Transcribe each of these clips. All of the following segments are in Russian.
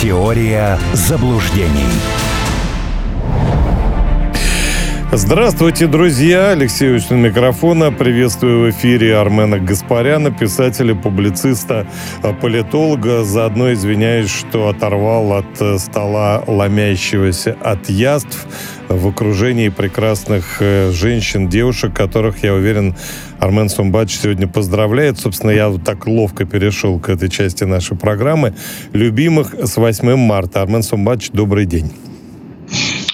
Теория заблуждений. Здравствуйте, друзья! Алексей Учный микрофона. Приветствую в эфире Армена Гаспаряна, писателя, публициста, политолога. Заодно извиняюсь, что оторвал от э, стола ломящегося от яств в окружении прекрасных э, женщин, девушек, которых, я уверен, Армен Сумбач сегодня поздравляет. Собственно, я вот так ловко перешел к этой части нашей программы. Любимых с 8 марта. Армен Сумбач, добрый день.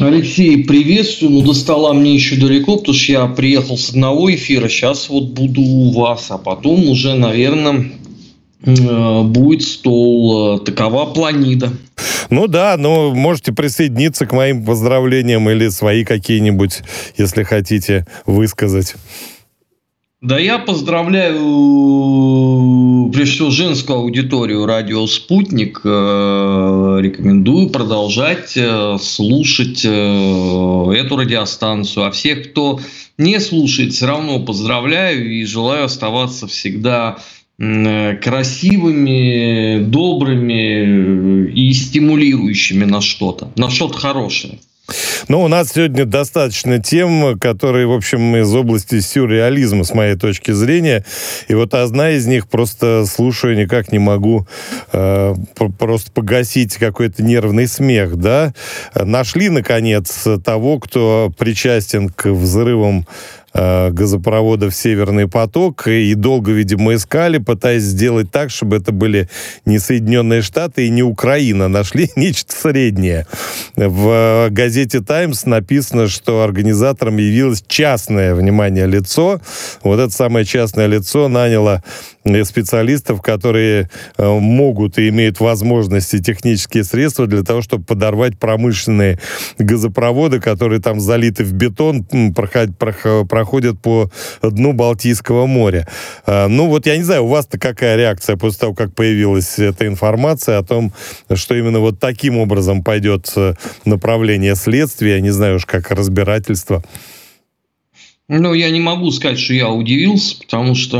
Алексей, приветствую. Ну, до стола мне еще далеко, потому что я приехал с одного эфира. Сейчас вот буду у вас, а потом уже, наверное, э, будет стол. Такова планида. Ну да, но можете присоединиться к моим поздравлениям или свои какие-нибудь, если хотите, высказать. Да я поздравляю, прежде всего, женскую аудиторию радио «Спутник». Э, рекомендую продолжать э, слушать э, эту радиостанцию. А всех, кто не слушает, все равно поздравляю и желаю оставаться всегда красивыми, добрыми и стимулирующими на что-то, на что-то хорошее. Ну, у нас сегодня достаточно тем, которые, в общем, из области сюрреализма, с моей точки зрения. И вот одна из них, просто слушаю, никак не могу э, просто погасить какой-то нервный смех, да. Нашли, наконец, того, кто причастен к взрывам Э, газопроводов «Северный поток», и долго, видимо, искали, пытаясь сделать так, чтобы это были не Соединенные Штаты и не Украина. Нашли нечто среднее. В газете «Таймс» написано, что организатором явилось частное, внимание, лицо. Вот это самое частное лицо наняло специалистов, которые э, могут и имеют возможности, технические средства для того, чтобы подорвать промышленные газопроводы, которые там залиты в бетон, проходят, по дну Балтийского моря. А, ну вот я не знаю, у вас-то какая реакция после того, как появилась эта информация о том, что именно вот таким образом пойдет э, направление следствия, не знаю уж как разбирательство. Ну, я не могу сказать, что я удивился, потому что,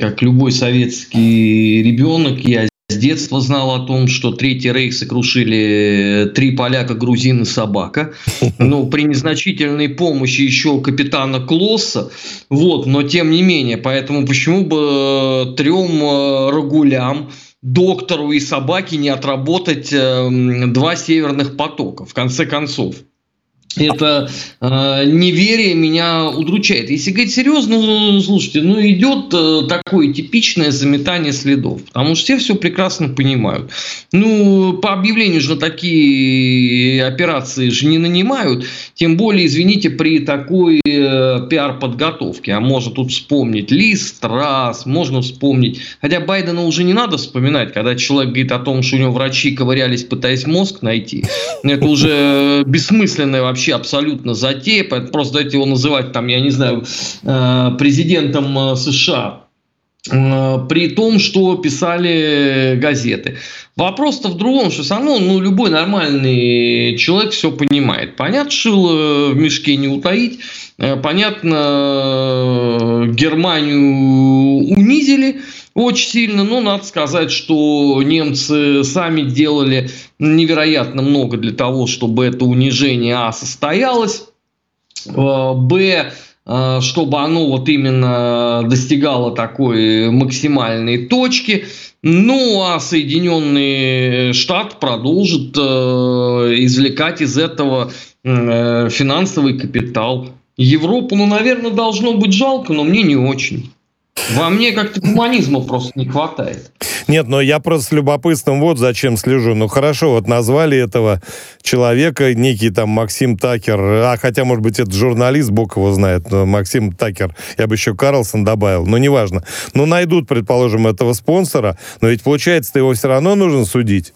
как любой советский ребенок, я с детства знал о том, что Третий Рейх сокрушили э, три поляка, грузин и собака. Ну, при незначительной помощи еще капитана Клосса. Вот, но тем не менее, поэтому почему бы э, трем э, рагулям доктору и собаке не отработать два северных потока, в конце концов это э, неверие меня удручает. Если говорить серьезно, слушайте, ну идет э, такое типичное заметание следов, потому что все все прекрасно понимают. Ну, по объявлению же такие операции же не нанимают, тем более, извините, при такой э, пиар-подготовке. А можно тут вспомнить Лиз, Страс, можно вспомнить. Хотя Байдена уже не надо вспоминать, когда человек говорит о том, что у него врачи ковырялись, пытаясь мозг найти. Это уже бессмысленное вообще вообще абсолютно затея, просто дайте его называть там, я не знаю, э, президентом э, США э, при том, что писали газеты. Вопрос-то в другом, что все ну, любой нормальный человек все понимает. Понятно, шило в мешке не утаить. Понятно, Германию унизили очень сильно. Но надо сказать, что немцы сами делали невероятно много для того, чтобы это унижение А состоялось. Э, Б э, чтобы оно вот именно достигало такой максимальной точки. Ну, а Соединенные Штаты продолжат э, извлекать из этого э, финансовый капитал. Европу, ну, наверное, должно быть жалко, но мне не очень. Во мне как-то гуманизма просто не хватает. Нет, но я просто с любопытством вот зачем слежу. Ну хорошо, вот назвали этого человека некий там Максим Такер, а хотя, может быть, это журналист, бог его знает, Максим Такер, я бы еще Карлсон добавил, но неважно. Ну найдут, предположим, этого спонсора, но ведь получается, его все равно нужно судить.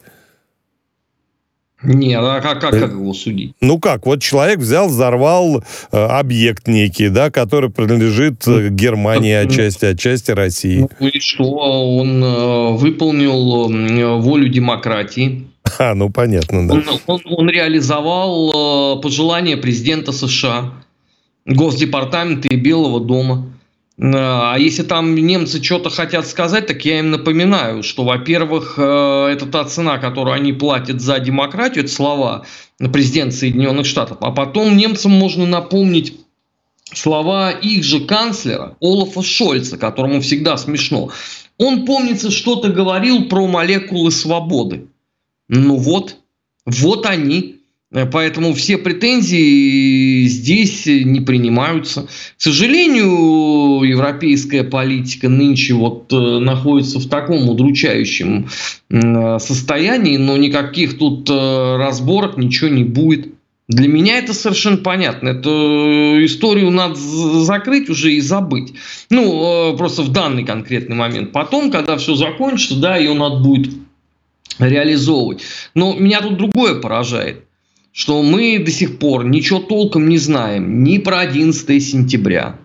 Нет, а как, как, как его судить? Ну как, вот человек взял, взорвал э, объект некий, да, который принадлежит э, Германии отчасти, отчасти России. Ну и что? Он э, выполнил э, волю демократии. А, ну понятно, да. Он, он, он реализовал э, пожелания президента США, Госдепартамента и Белого дома. А если там немцы что-то хотят сказать, так я им напоминаю, что, во-первых, э, это та цена, которую они платят за демократию, это слова президента Соединенных Штатов. А потом немцам можно напомнить слова их же канцлера Олафа Шольца, которому всегда смешно. Он, помнится, что-то говорил про молекулы свободы. Ну вот, вот они. Поэтому все претензии здесь не принимаются. К сожалению, европейская политика нынче вот э, находится в таком удручающем состоянии, но никаких тут э, разборок ничего не будет. Для меня это совершенно понятно. Эту историю надо закрыть уже и забыть. Ну, э, просто в данный конкретный момент. Потом, когда все закончится, да, ее надо будет реализовывать. Но меня тут другое поражает. Что мы до сих пор ничего толком не знаем ни про 11 сентября,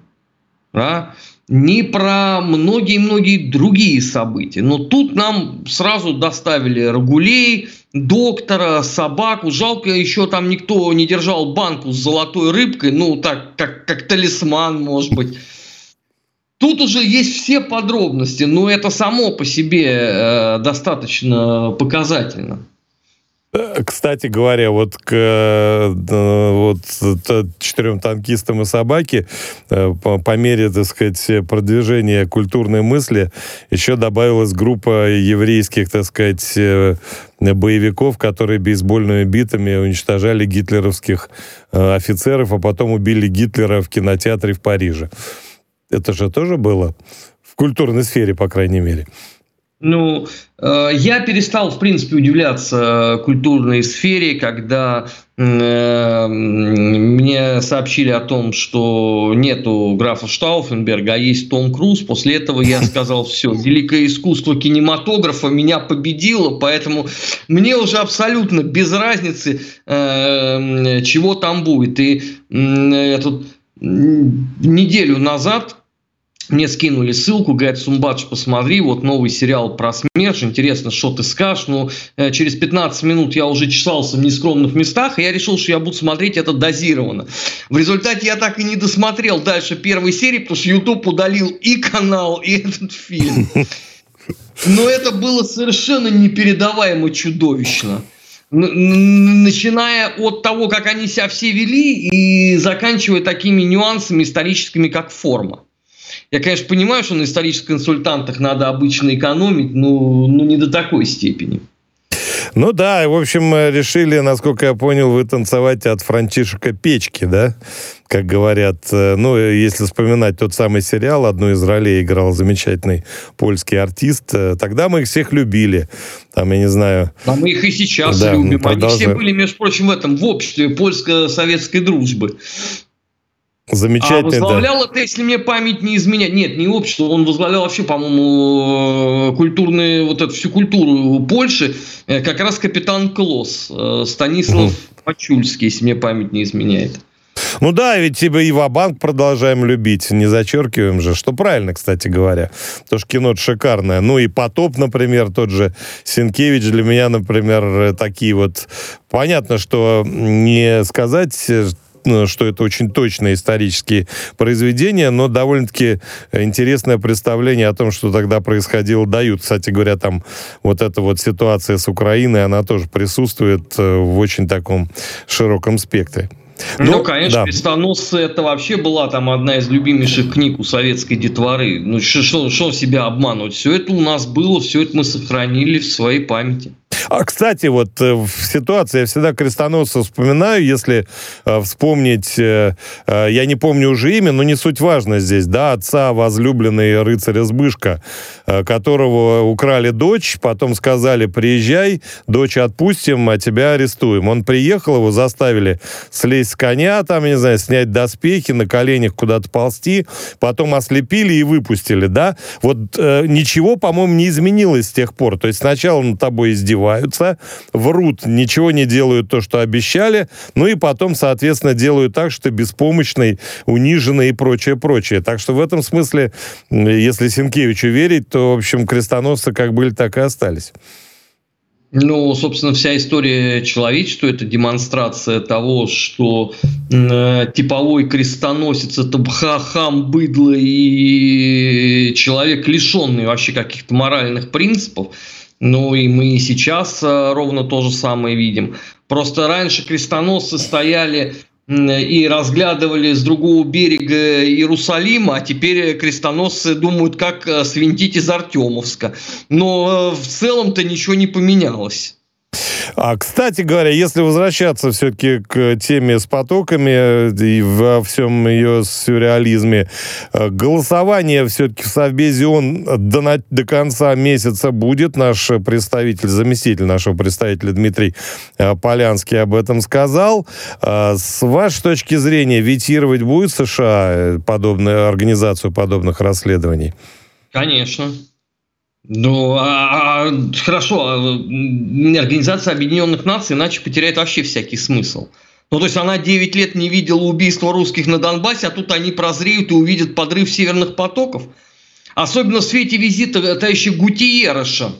да, ни про многие-многие другие события. Но тут нам сразу доставили Рагулей, доктора, собаку. Жалко, еще там никто не держал банку с золотой рыбкой, ну, так, как, как талисман, может быть. Тут уже есть все подробности, но это само по себе э, достаточно показательно. Э, кстати говоря, вот к э, вот, четырем танкистам и собаке э, по, по мере, так сказать, продвижения культурной мысли еще добавилась группа еврейских, так сказать, боевиков, которые бейсбольными битами уничтожали гитлеровских офицеров, а потом убили Гитлера в кинотеатре в Париже. Это же тоже было в культурной сфере, по крайней мере. Ну, э, я перестал, в принципе, удивляться культурной сфере, когда э, мне сообщили о том, что нету графа Штауфенберга, а есть Том Круз. После этого я сказал, все, великое искусство кинематографа меня победило, поэтому мне уже абсолютно без разницы, э, чего там будет. И я тут неделю назад мне скинули ссылку, говорят, Сумбадж, посмотри, вот новый сериал про СМЕРШ, интересно, что ты скажешь. Ну, э, через 15 минут я уже чесался в нескромных местах, и я решил, что я буду смотреть это дозированно. В результате я так и не досмотрел дальше первой серии, потому что YouTube удалил и канал, и этот фильм. Но это было совершенно непередаваемо чудовищно начиная от того, как они себя все вели, и заканчивая такими нюансами историческими, как форма. Я, конечно, понимаю, что на исторических консультантах надо обычно экономить, но, но не до такой степени. Ну да, в общем, решили, насколько я понял, вы танцевать от Франчишека Печки, да? Как говорят. Э, ну, если вспоминать тот самый сериал, одну из ролей играл замечательный польский артист. Э, тогда мы их всех любили. Там, я не знаю... А мы их и сейчас да, любим. Продолжаем. Они все были, между прочим, в этом, в обществе польско-советской дружбы. Замечательно. А возглавлял это, если мне память не изменяет. Нет, не общество, он возглавлял вообще, по-моему, э, культурную, вот эту всю культуру Польши, э, как раз капитан Клосс, э, Станислав угу. Пачульский, если мне память не изменяет. Ну да, ведь типа и банк продолжаем любить, не зачеркиваем же, что правильно, кстати говоря. Потому что кино шикарное. Ну и «Потоп», например, тот же Сенкевич для меня, например, такие вот... Понятно, что не сказать что это очень точные исторические произведения, но довольно-таки интересное представление о том, что тогда происходило, дают. Кстати говоря, там вот эта вот ситуация с Украиной, она тоже присутствует э, в очень таком широком спектре. Ну, ну конечно, да. «Крестоносцы» это вообще была там одна из любимейших книг у советской детворы. Ну, что, что себя обманывать? Все это у нас было, все это мы сохранили в своей памяти. А, кстати, вот э, в ситуации я всегда крестоносца вспоминаю, если э, вспомнить, э, э, я не помню уже имя, но не суть важно здесь, да, отца возлюбленной рыцаря Сбышка, э, которого украли дочь, потом сказали, приезжай, дочь отпустим, а тебя арестуем. Он приехал, его заставили слезть с коня, там, не знаю, снять доспехи, на коленях куда-то ползти, потом ослепили и выпустили, да. Вот э, ничего, по-моему, не изменилось с тех пор. То есть сначала над тобой издевались, ошибаются, врут, ничего не делают то, что обещали, ну и потом, соответственно, делают так, что ты беспомощный, униженный и прочее, прочее. Так что в этом смысле, если Сенкевичу верить, то, в общем, крестоносцы как были, так и остались. Ну, собственно, вся история человечества – это демонстрация того, что э, типовой крестоносец – это бхахам, быдло и человек, лишенный вообще каких-то моральных принципов. Ну и мы сейчас э, ровно то же самое видим. Просто раньше крестоносцы стояли и разглядывали с другого берега Иерусалима, а теперь крестоносцы думают, как э, свинтить из Артемовска. Но э, в целом-то ничего не поменялось. А, кстати говоря, если возвращаться все-таки к теме с потоками э, и во всем ее сюрреализме, э, голосование все-таки в Совбезе он до, до конца месяца будет. Наш представитель, заместитель нашего представителя Дмитрий э, Полянский об этом сказал. С вашей точки зрения, ветировать будет США подобную организацию подобных расследований? Конечно. Ну, а, а, хорошо, а, Организация Объединенных Наций иначе потеряет вообще всякий смысл. Ну, то есть она 9 лет не видела убийства русских на Донбассе, а тут они прозреют и увидят подрыв северных потоков. Особенно в свете визита товарища Гутиереша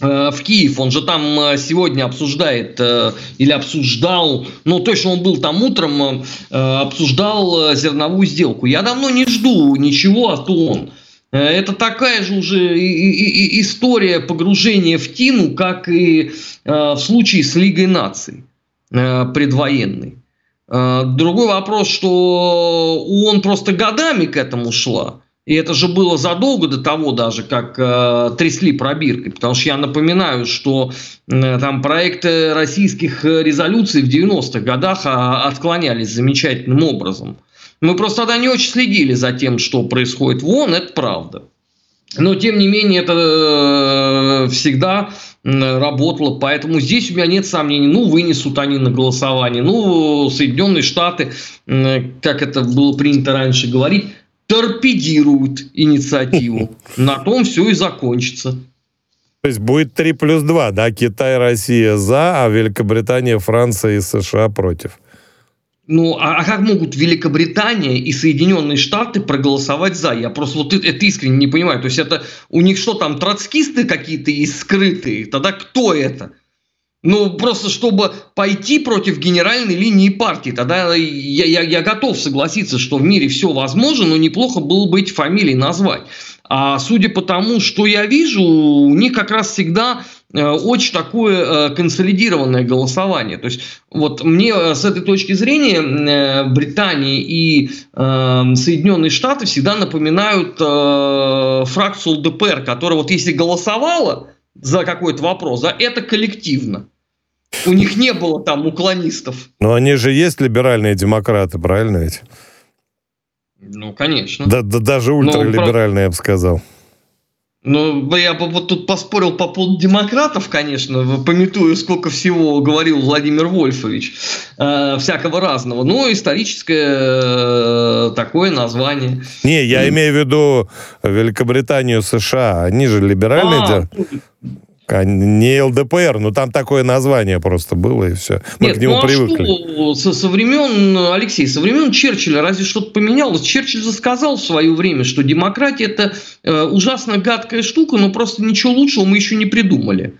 э, в Киев. Он же там э, сегодня обсуждает э, или обсуждал, ну точно он был там утром, обсуждал зерновую сделку. Я давно не жду ничего, а то он. Э, это такая же уже история погружения в тину, как и э, в случае с Лигой наций э, предвоенной. Другой вопрос, что он просто годами к этому шла. И это же было задолго до того даже, как э, трясли пробиркой. Потому что я напоминаю, что э, там проекты российских резолюций в 90-х годах а, отклонялись замечательным образом. Мы просто тогда не очень следили за тем, что происходит в ООН, это правда. Но, тем не менее, это э, всегда работало. Поэтому здесь у меня нет сомнений. Ну, вынесут они на голосование. Ну, Соединенные Штаты, как это было принято раньше говорить, торпедируют инициативу. На том все и закончится. То есть будет 3 плюс 2, да? Китай, Россия за, а Великобритания, Франция и США против. Ну, а, а как могут Великобритания и Соединенные Штаты проголосовать за? Я просто вот это, искренне не понимаю. То есть это у них что там, троцкисты какие-то есть скрытые? Тогда кто это? Ну, просто чтобы пойти против генеральной линии партии, тогда я, я, я готов согласиться, что в мире все возможно, но неплохо было бы эти фамилии назвать. А судя по тому, что я вижу, у них как раз всегда э, очень такое э, консолидированное голосование. То есть вот мне э, с этой точки зрения Британия и Соединенные Штаты всегда напоминают фракцию ЛДПР, которая вот если голосовала за какой-то вопрос, да, это коллективно. У них не было там уклонистов. Но они же есть либеральные демократы, правильно ведь? Ну, конечно. Да, да даже ну, ультралиберальный, я бы сказал. Ну, я бы вот тут поспорил по поводу демократов, конечно, пометую, сколько всего говорил Владимир Вольфович, э, всякого разного. Ну, историческое э, такое название. Не, я имею в виду Великобританию, США. Они же либеральные. А, а не ЛДПР, но там такое название просто было, и все. Мы Нет, к нему ну, а привыкли. Что, со, со времен, Алексей, со времен Черчилля разве что-то поменялось? Черчилль же сказал в свое время, что демократия это э, ужасно гадкая штука, но просто ничего лучшего мы еще не придумали.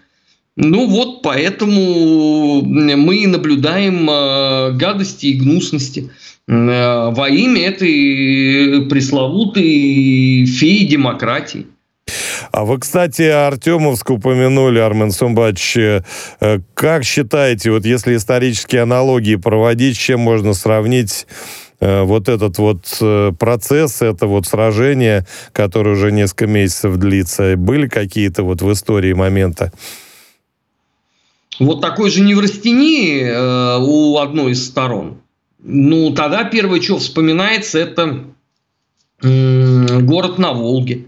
Ну вот, поэтому мы наблюдаем э, гадости и гнусности э, во имя этой пресловутой феи демократии. А вы, кстати, Артемовск упомянули, Армен Сумбач. Э, как считаете, вот если исторические аналогии проводить, чем можно сравнить э, вот этот вот э, процесс, это вот сражение, которое уже несколько месяцев длится? Были какие-то вот в истории моменты? Вот такой же неврастении у одной из сторон. Ну, тогда первое, что вспоминается, это город на Волге.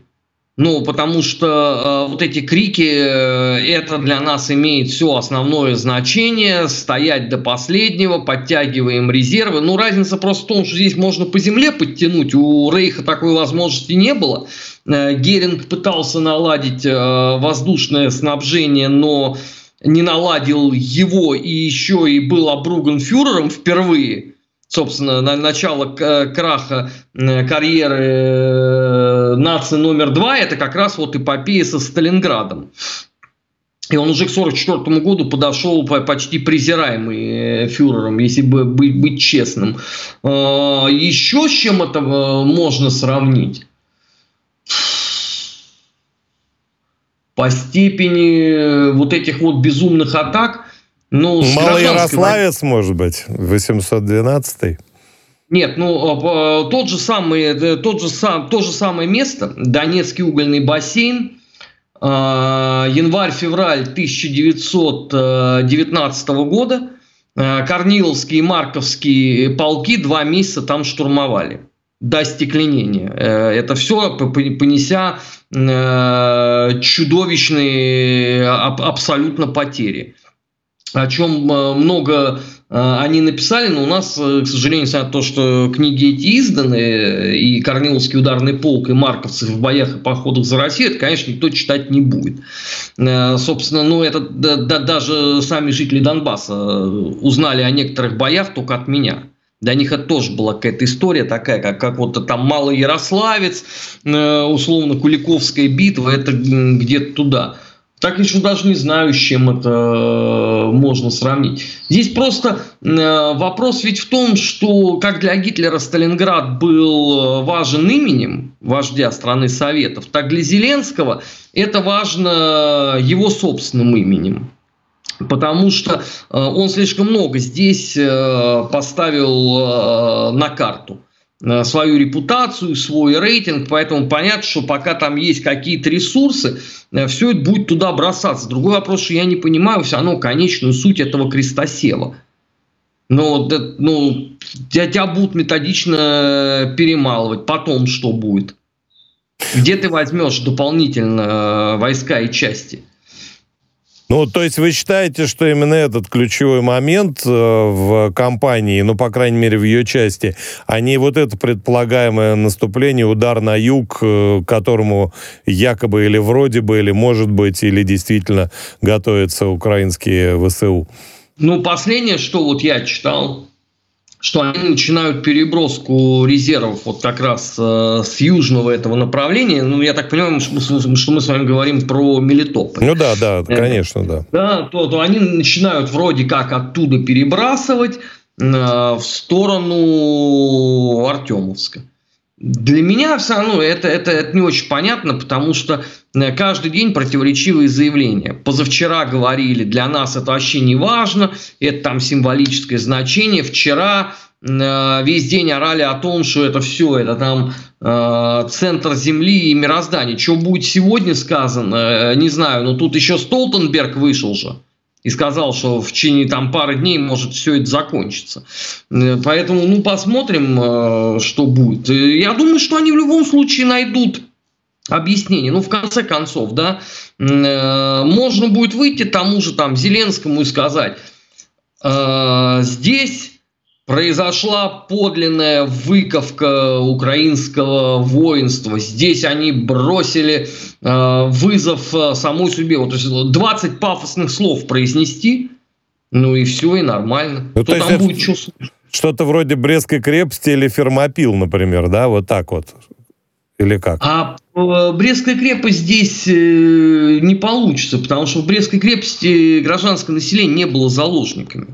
Ну, потому что э, вот эти крики, э, это для нас имеет все основное значение, стоять до последнего, подтягиваем резервы. Ну, разница просто в том, что здесь можно по земле подтянуть, у Рейха такой возможности не было. Э, Геринг пытался наладить э, воздушное снабжение, но не наладил его и еще и был обруган фюрером впервые собственно, на начало краха карьеры э, нации номер два, это как раз вот эпопея со Сталинградом. И он уже к 1944 году подошел почти презираемый фюрером, если бы быть, быть честным. Еще с чем это можно сравнить? По степени вот этих вот безумных атак, ну, Малоярославец, может быть, 812 нет, ну тот же самый, э, тот же сам, то же самое место, Донецкий угольный бассейн, э, январь-февраль 1919 года, э, Корниловские и Марковские полки два месяца там штурмовали до стекленения. Это все понеся чудовищные абсолютно потери о чем э, много э, они написали, но у нас, э, к сожалению, несмотря на то, что книги эти изданы, и Корниловский ударный полк, и Марковцы в боях и походах за Россию, это, конечно, никто читать не будет. Собственно, ну, это да, да, даже сами жители Донбасса узнали о некоторых боях только от меня. Для них это тоже была какая-то история такая, как, как вот там Малый Ярославец, условно Куликовская битва, это где-то туда. Так еще даже не знаю, с чем это э, можно сравнить. Здесь просто э, вопрос ведь в том, что как для Гитлера Сталинград был э, важен именем вождя страны Советов, так для Зеленского это важно его собственным именем. Потому что он слишком много здесь поставил на карту. Э, свою репутацию, свой рейтинг, поэтому понятно, что пока там есть какие-то ресурсы, э, все это будет туда бросаться. Другой вопрос, что я не понимаю все равно конечную суть этого крестосела. Но ну, тебя, тебя будут методично перемалывать. Потом что будет? Где ты возьмешь дополнительно э, войска и части? Ну, то есть вы считаете, что именно этот ключевой момент э, в кампании, ну, по крайней мере, в ее части, а не вот это предполагаемое наступление, удар на юг, э, которому якобы или вроде бы, или может быть, или действительно готовятся украинские ВСУ? Ну, последнее, что вот я читал, что они начинают переброску резервов вот как раз э, с южного этого направления. Ну, я так понимаю, что, что мы с вами говорим про Мелитополь. Ну да, да, э, конечно, да. Да, то, то они начинают вроде как оттуда перебрасывать э, в сторону Артемовска. Для меня все равно это, это, это не очень понятно, потому что э, каждый день противоречивые заявления. Позавчера говорили, для нас это вообще не важно, это там символическое значение. Вчера э, весь день орали о том, что это все, это там э, центр Земли и мироздания. Что будет сегодня сказано, не знаю, но тут еще Столтенберг вышел же и сказал, что в течение там пары дней может все это закончиться. Э, поэтому, ну, посмотрим, э, что будет. Э, я думаю, что они в любом случае найдут объяснение. Ну, в конце концов, да, можно будет выйти тому же там Зеленскому и сказать, здесь произошла подлинная выковка украинского воинства. Здесь они бросили э, вызов э, самой себе. Вот, то есть 20 пафосных слов произнести, ну и все, и нормально. Ну, Кто там будет что Что-то вроде Брестской крепости или Фермопил, например, да, вот так вот. Или как? А э, Брестская крепость здесь э, не получится, потому что в Брестской крепости гражданское население не было заложниками.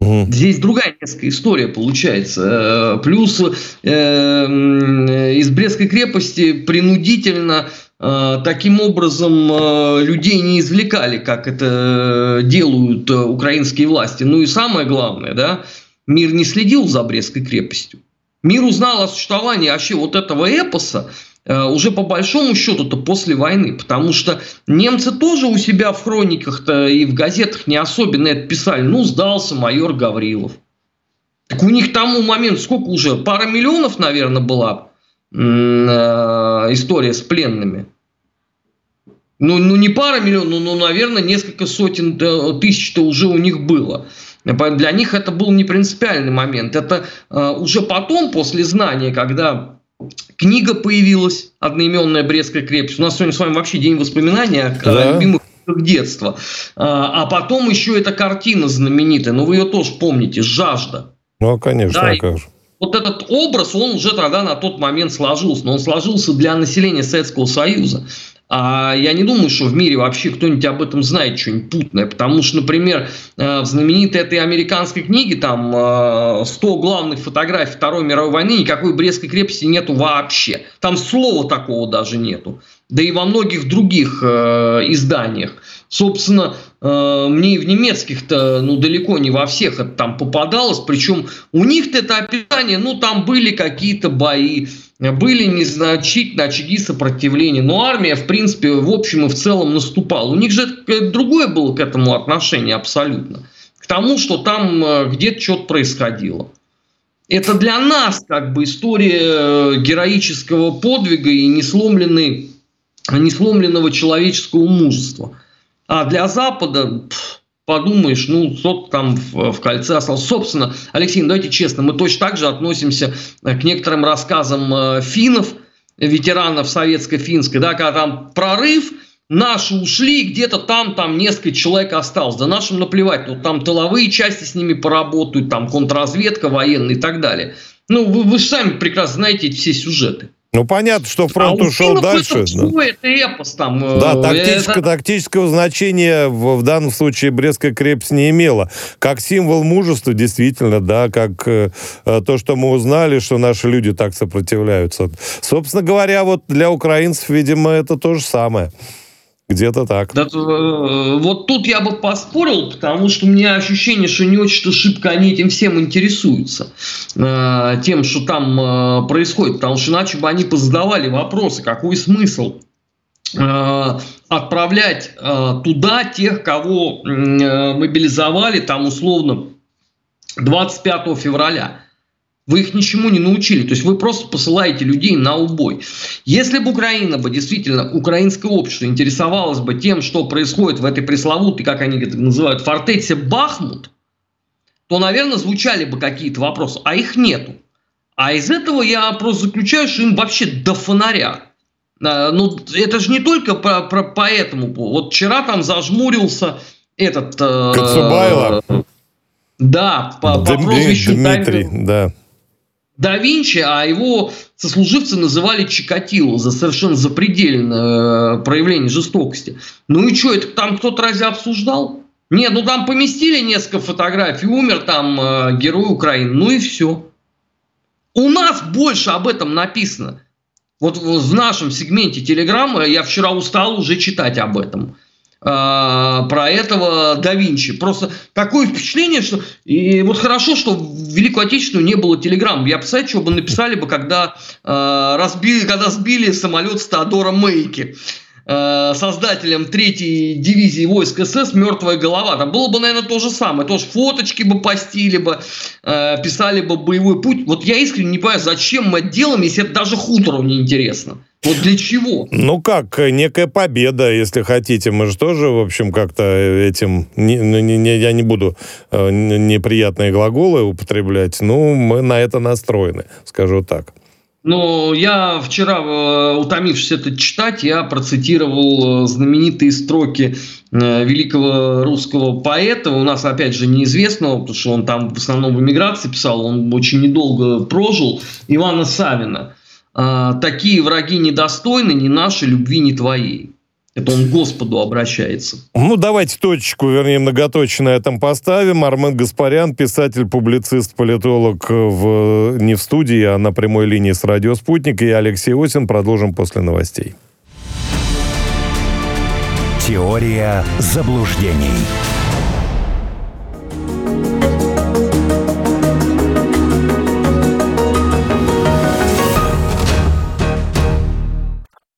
Здесь другая несколько история получается. Э, плюс э, из Брестской крепости принудительно э, таким образом людей не извлекали, как это делают украинские власти. Ну и самое главное, да, мир не следил за Брестской крепостью. Мир узнал о существовании вообще вот этого эпоса уже по большому счету-то после войны, потому что немцы тоже у себя в хрониках-то и в газетах не особенно это писали. Ну, сдался майор Гаврилов. Так у них тому момент сколько уже? Пара миллионов, наверное, была э, история с пленными. Ну, ну не пара миллионов, ну, наверное, несколько сотен э, тысяч-то уже у них было. Для них это был не принципиальный момент. Это уже потом, после знания, когда Книга появилась, одноименная Брестская крепость. У нас сегодня с вами вообще день воспоминаний о да. любимых детства. А, а потом еще эта картина знаменитая, но вы ее тоже помните, «Жажда». Ну, конечно, да, а как же. Вот этот образ, он уже тогда на тот момент сложился, но он сложился для населения Советского Союза. А я не думаю, что в мире вообще кто-нибудь об этом знает что-нибудь путное, потому что, например, э, в знаменитой этой американской книге там 100 э, главных фотографий Второй мировой войны никакой Брестской крепости нету вообще. Там слова такого даже нету. Да и во многих других э, изданиях. Собственно, э, мне и в немецких-то, ну, далеко не во всех это там попадалось. Причем у них-то это описание, ну, там были какие-то бои, были незначительные очаги сопротивления. Но армия, в принципе, в общем и в целом наступала. У них же другое было к этому отношение абсолютно. К тому, что там э, где-то что-то происходило. Это для нас как бы история э, героического подвига и несломленной, несломленного человеческого мужества. А для Запада, подумаешь, ну, сот там в, в кольце остался. Собственно, Алексей, ну, давайте честно, мы точно так же относимся э, к некоторым рассказам э, финнов, ветеранов советско-финской, да, когда там прорыв, наши ушли, где-то там, там несколько человек осталось. Да нашим наплевать, ну, там тыловые части с ними поработают, там контрразведка военная и так далее. Ну, вы, вы же сами прекрасно знаете эти все сюжеты. Ну, понятно, что фронт а ушел дальше. Это, да. это эпос там. Да, э, тактическое, это... тактического значения в, в данном случае Брестская крепость не имела. Как символ мужества, действительно, да, как э, э, то, что мы узнали, что наши люди так сопротивляются. Собственно говоря, вот для украинцев, видимо, это то же самое. Где-то так. Да, э, вот тут я бы поспорил, потому что у меня ощущение, что не очень-то шибко они этим всем интересуются. Э, тем, что там э, происходит. Потому что иначе бы они позадавали вопросы, какой смысл отправлять туда тех, кого мобилизовали там условно 25 февраля. Вы их ничему не научили. То есть вы просто посылаете людей на убой. Если бы Украина бы действительно, украинское общество интересовалось бы тем, что происходит в этой пресловутой, как они это называют, фортеце Бахмут, то, наверное, звучали бы какие-то вопросы. А их нету. А из этого я просто заключаю, что им вообще до фонаря. А, ну, это же не только про, про, по этому Вот вчера там зажмурился этот... Э, Кацубайло. Э, да, по, по прозвищу Дмитрий, да да Винчи, а его сослуживцы называли Чикатило за совершенно запредельное э, проявление жестокости. Ну и что, это там кто-то разве обсуждал? Нет, ну там поместили несколько фотографий, умер там э, герой Украины, ну и все. У нас больше об этом написано. Вот в нашем сегменте Телеграма я вчера устал уже читать об этом. А, про этого да Винчи. Просто такое впечатление, что и вот хорошо, что в Великую Отечественную не было телеграмм. Я представляю, что бы написали бы, когда, э, разбили, когда сбили самолет с Теодора Мейки э, создателем третьей дивизии войск СС «Мертвая голова». Там было бы, наверное, то же самое. Тоже фоточки бы постили бы, э, писали бы боевой путь. Вот я искренне не понимаю, зачем мы это делаем, если это даже хутору не интересно. Вот для чего? Ну как, некая победа, если хотите. Мы же тоже, в общем, как-то этим... Не, ну, не, не, я не буду э, неприятные глаголы употреблять. Ну, мы на это настроены, скажу так. Но я вчера, э, утомившись это читать, я процитировал э, знаменитые строки э, великого русского поэта, у нас, опять же, неизвестного, потому что он там в основном в эмиграции писал, он очень недолго прожил, Ивана Савина – а, такие враги недостойны ни нашей любви, ни твоей. Это он к Господу обращается. Ну, давайте точку, вернее, многоточие на этом поставим. Армен Гаспарян, писатель, публицист, политолог в, не в студии, а на прямой линии с радио «Спутник». И Алексей Осин. Продолжим после новостей. Теория заблуждений.